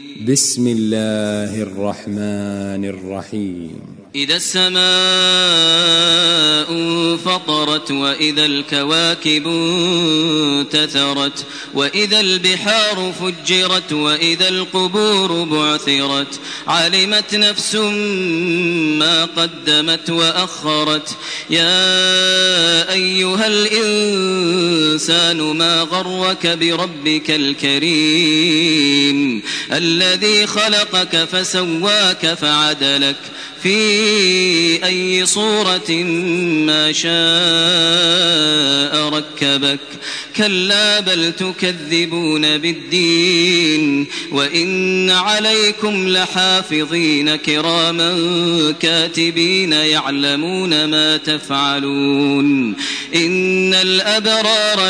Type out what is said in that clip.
بسم الله الرحمن الرحيم. إذا السماء فطرت وإذا الكواكب انتثرت وإذا البحار فجرت وإذا القبور بعثرت علمت نفس ما قدمت وأخرت يا أيها الإنسان ما غرك بربك الكريم الذي خلقك فسواك فعدلك في أي صورة ما شاء ركبك كلا بل تكذبون بالدين وإن عليكم لحافظين كراما كاتبين يعلمون ما تفعلون إن الأبرار